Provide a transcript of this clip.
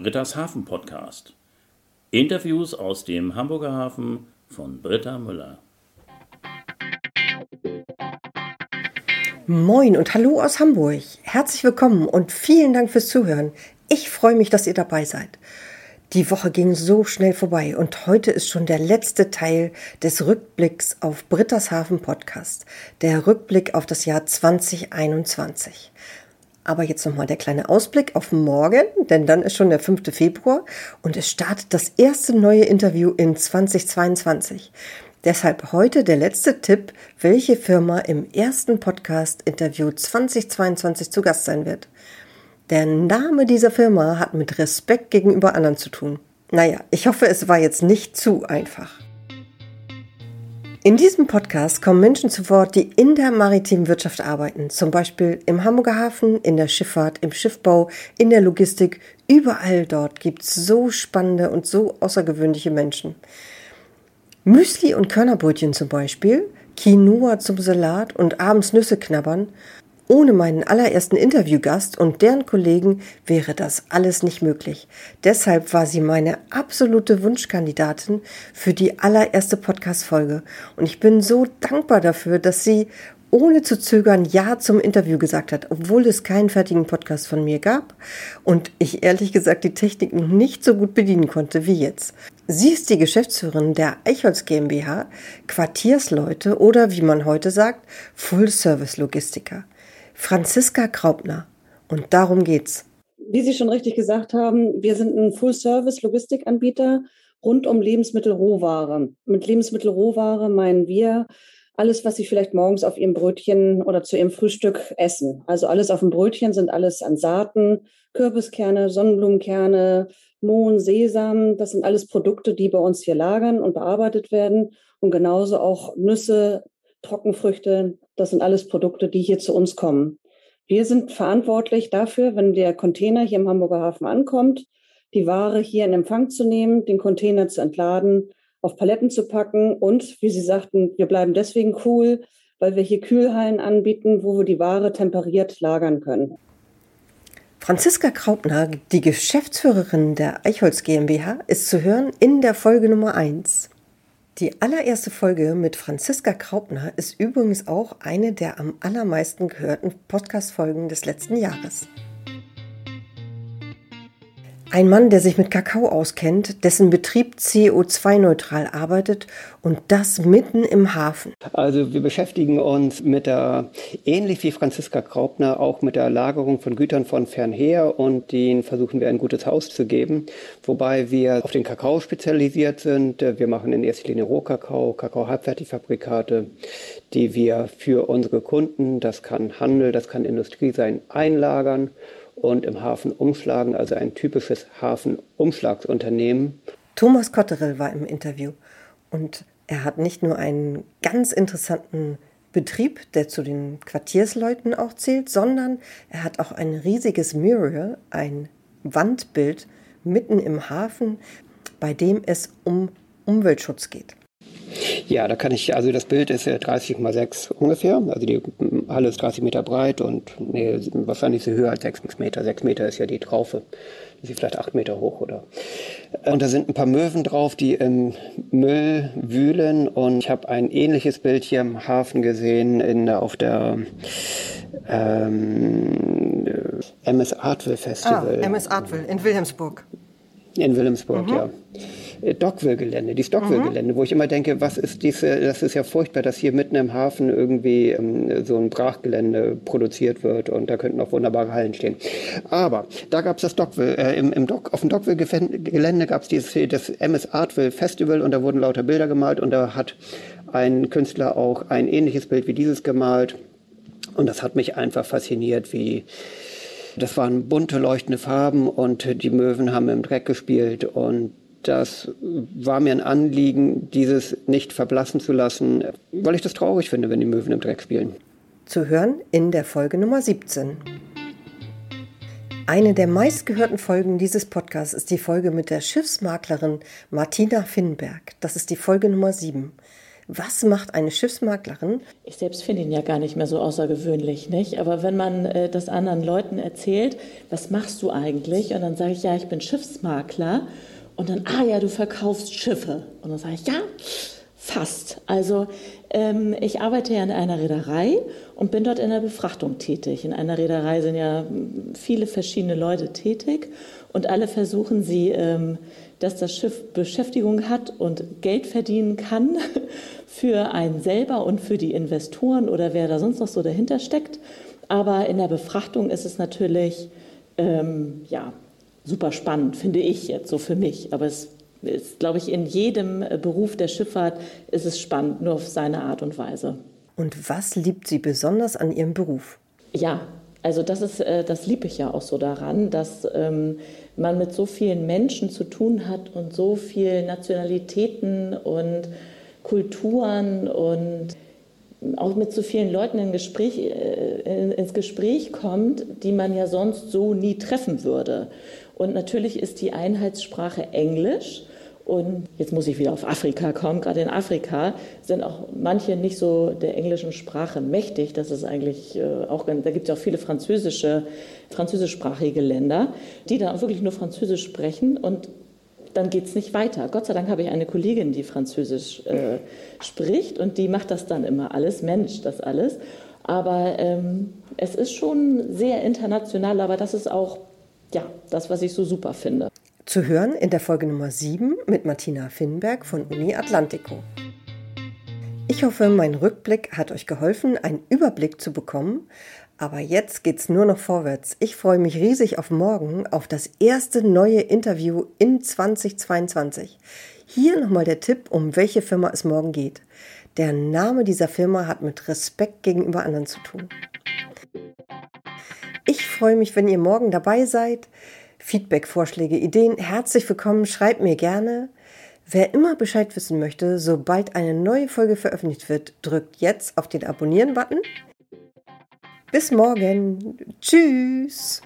Britta's Hafen Podcast. Interviews aus dem Hamburger Hafen von Britta Müller. Moin und hallo aus Hamburg. Herzlich willkommen und vielen Dank fürs Zuhören. Ich freue mich, dass ihr dabei seid. Die Woche ging so schnell vorbei und heute ist schon der letzte Teil des Rückblicks auf Britta's Hafen Podcast. Der Rückblick auf das Jahr 2021. Aber jetzt nochmal der kleine Ausblick auf morgen, denn dann ist schon der 5. Februar und es startet das erste neue Interview in 2022. Deshalb heute der letzte Tipp, welche Firma im ersten Podcast-Interview 2022 zu Gast sein wird. Der Name dieser Firma hat mit Respekt gegenüber anderen zu tun. Naja, ich hoffe, es war jetzt nicht zu einfach. In diesem Podcast kommen Menschen zu Wort, die in der maritimen Wirtschaft arbeiten, zum Beispiel im Hamburger Hafen, in der Schifffahrt, im Schiffbau, in der Logistik. Überall dort gibt es so spannende und so außergewöhnliche Menschen. Müsli und Körnerbrötchen zum Beispiel, Quinoa zum Salat und abends Nüsse knabbern ohne meinen allerersten Interviewgast und deren Kollegen wäre das alles nicht möglich. Deshalb war sie meine absolute Wunschkandidatin für die allererste Podcast-Folge. Und ich bin so dankbar dafür, dass sie ohne zu zögern Ja zum Interview gesagt hat, obwohl es keinen fertigen Podcast von mir gab und ich ehrlich gesagt die Technik noch nicht so gut bedienen konnte wie jetzt. Sie ist die Geschäftsführerin der Eichholz GmbH, Quartiersleute oder wie man heute sagt, Full-Service-Logistiker. Franziska Kraupner. Und darum geht's. Wie Sie schon richtig gesagt haben, wir sind ein Full-Service-Logistikanbieter rund um Lebensmittelrohware. Mit Lebensmittelrohware meinen wir alles, was Sie vielleicht morgens auf Ihrem Brötchen oder zu Ihrem Frühstück essen. Also alles auf dem Brötchen sind alles an Saaten, Kürbiskerne, Sonnenblumenkerne, Mohn, Sesam. Das sind alles Produkte, die bei uns hier lagern und bearbeitet werden. Und genauso auch Nüsse, Trockenfrüchte, das sind alles Produkte, die hier zu uns kommen. Wir sind verantwortlich dafür, wenn der Container hier im Hamburger Hafen ankommt, die Ware hier in Empfang zu nehmen, den Container zu entladen, auf Paletten zu packen und, wie Sie sagten, wir bleiben deswegen cool, weil wir hier Kühlhallen anbieten, wo wir die Ware temperiert lagern können. Franziska Kraupner, die Geschäftsführerin der Eichholz GmbH, ist zu hören in der Folge Nummer 1. Die allererste Folge mit Franziska Kraupner ist übrigens auch eine der am allermeisten gehörten Podcast-Folgen des letzten Jahres. Ein Mann, der sich mit Kakao auskennt, dessen Betrieb CO2-neutral arbeitet und das mitten im Hafen. Also wir beschäftigen uns mit der, ähnlich wie Franziska Kraupner, auch mit der Lagerung von Gütern von fernher und denen versuchen wir ein gutes Haus zu geben, wobei wir auf den Kakao spezialisiert sind. Wir machen in erster Linie Rohkakao, Kakao-Halbfertigfabrikate, die wir für unsere Kunden, das kann Handel, das kann Industrie sein, einlagern und im Hafen umschlagen, also ein typisches Hafenumschlagsunternehmen. Thomas Kotterell war im Interview und er hat nicht nur einen ganz interessanten Betrieb, der zu den Quartiersleuten auch zählt, sondern er hat auch ein riesiges Mural, ein Wandbild mitten im Hafen, bei dem es um Umweltschutz geht. Ja, da kann ich, also das Bild ist 30 mal 6 ungefähr. Also die Halle ist 30 Meter breit und nee, wahrscheinlich so höher als 6 Meter. 6 Meter ist ja die Traufe. Die ist vielleicht 8 Meter hoch oder. Und da sind ein paar Möwen drauf, die im Müll wühlen. Und ich habe ein ähnliches Bild hier im Hafen gesehen, in, auf der ähm, MS Artville Festival. Ah, MS Artville in Wilhelmsburg. In Wilhelmsburg, mhm. ja. Äh, Dockville-Gelände, die Stockville-Gelände, mhm. wo ich immer denke, was ist diese, das ist ja furchtbar, dass hier mitten im Hafen irgendwie ähm, so ein Brachgelände produziert wird und da könnten auch wunderbare Hallen stehen. Aber da gab es das Dockville, äh, im, im Dock, auf dem Dockville-Gelände gab es dieses das MS Artville Festival und da wurden lauter Bilder gemalt und da hat ein Künstler auch ein ähnliches Bild wie dieses gemalt und das hat mich einfach fasziniert, wie das waren bunte leuchtende Farben und die Möwen haben im Dreck gespielt und das war mir ein Anliegen, dieses nicht verblassen zu lassen, weil ich das traurig finde, wenn die Möwen im Dreck spielen. Zu hören in der Folge Nummer 17. Eine der meistgehörten Folgen dieses Podcasts ist die Folge mit der Schiffsmaklerin Martina Finnberg. Das ist die Folge Nummer 7. Was macht eine Schiffsmaklerin? Ich selbst finde ihn ja gar nicht mehr so außergewöhnlich, nicht? Aber wenn man äh, das anderen Leuten erzählt, was machst du eigentlich? Und dann sage ich, ja, ich bin Schiffsmakler. Und dann, ah ja, du verkaufst Schiffe. Und dann sage ich, ja, fast. Also ähm, ich arbeite ja in einer Reederei und bin dort in der Befrachtung tätig. In einer Reederei sind ja viele verschiedene Leute tätig und alle versuchen sie, ähm, dass das Schiff Beschäftigung hat und Geld verdienen kann für einen selber und für die Investoren oder wer da sonst noch so dahinter steckt. Aber in der Befrachtung ist es natürlich ähm, ja, super spannend, finde ich jetzt so für mich. Aber es ist, glaube ich, in jedem Beruf der Schifffahrt ist es spannend, nur auf seine Art und Weise. Und was liebt sie besonders an ihrem Beruf? Ja, also das ist, äh, das liebe ich ja auch so daran, dass ähm, man mit so vielen Menschen zu tun hat und so vielen Nationalitäten und Kulturen und auch mit so vielen Leuten in Gespräch, äh, ins Gespräch kommt, die man ja sonst so nie treffen würde. Und natürlich ist die Einheitssprache Englisch. Und jetzt muss ich wieder auf Afrika kommen. Gerade in Afrika sind auch manche nicht so der englischen Sprache mächtig. Das ist eigentlich äh, auch, da gibt es auch viele französische, französischsprachige Länder, die dann wirklich nur Französisch sprechen und dann geht es nicht weiter. Gott sei Dank habe ich eine Kollegin, die Französisch äh, spricht und die macht das dann immer alles, managt das alles. Aber ähm, es ist schon sehr international, aber das ist auch ja, das, was ich so super finde. Zu hören in der Folge Nummer 7 mit Martina Finnberg von Uni Atlantico. Ich hoffe, mein Rückblick hat euch geholfen, einen Überblick zu bekommen. Aber jetzt geht's nur noch vorwärts. Ich freue mich riesig auf morgen, auf das erste neue Interview in 2022. Hier nochmal der Tipp, um welche Firma es morgen geht. Der Name dieser Firma hat mit Respekt gegenüber anderen zu tun. Freue mich, wenn ihr morgen dabei seid. Feedback, Vorschläge, Ideen, herzlich willkommen, schreibt mir gerne. Wer immer Bescheid wissen möchte, sobald eine neue Folge veröffentlicht wird, drückt jetzt auf den Abonnieren-Button. Bis morgen. Tschüss.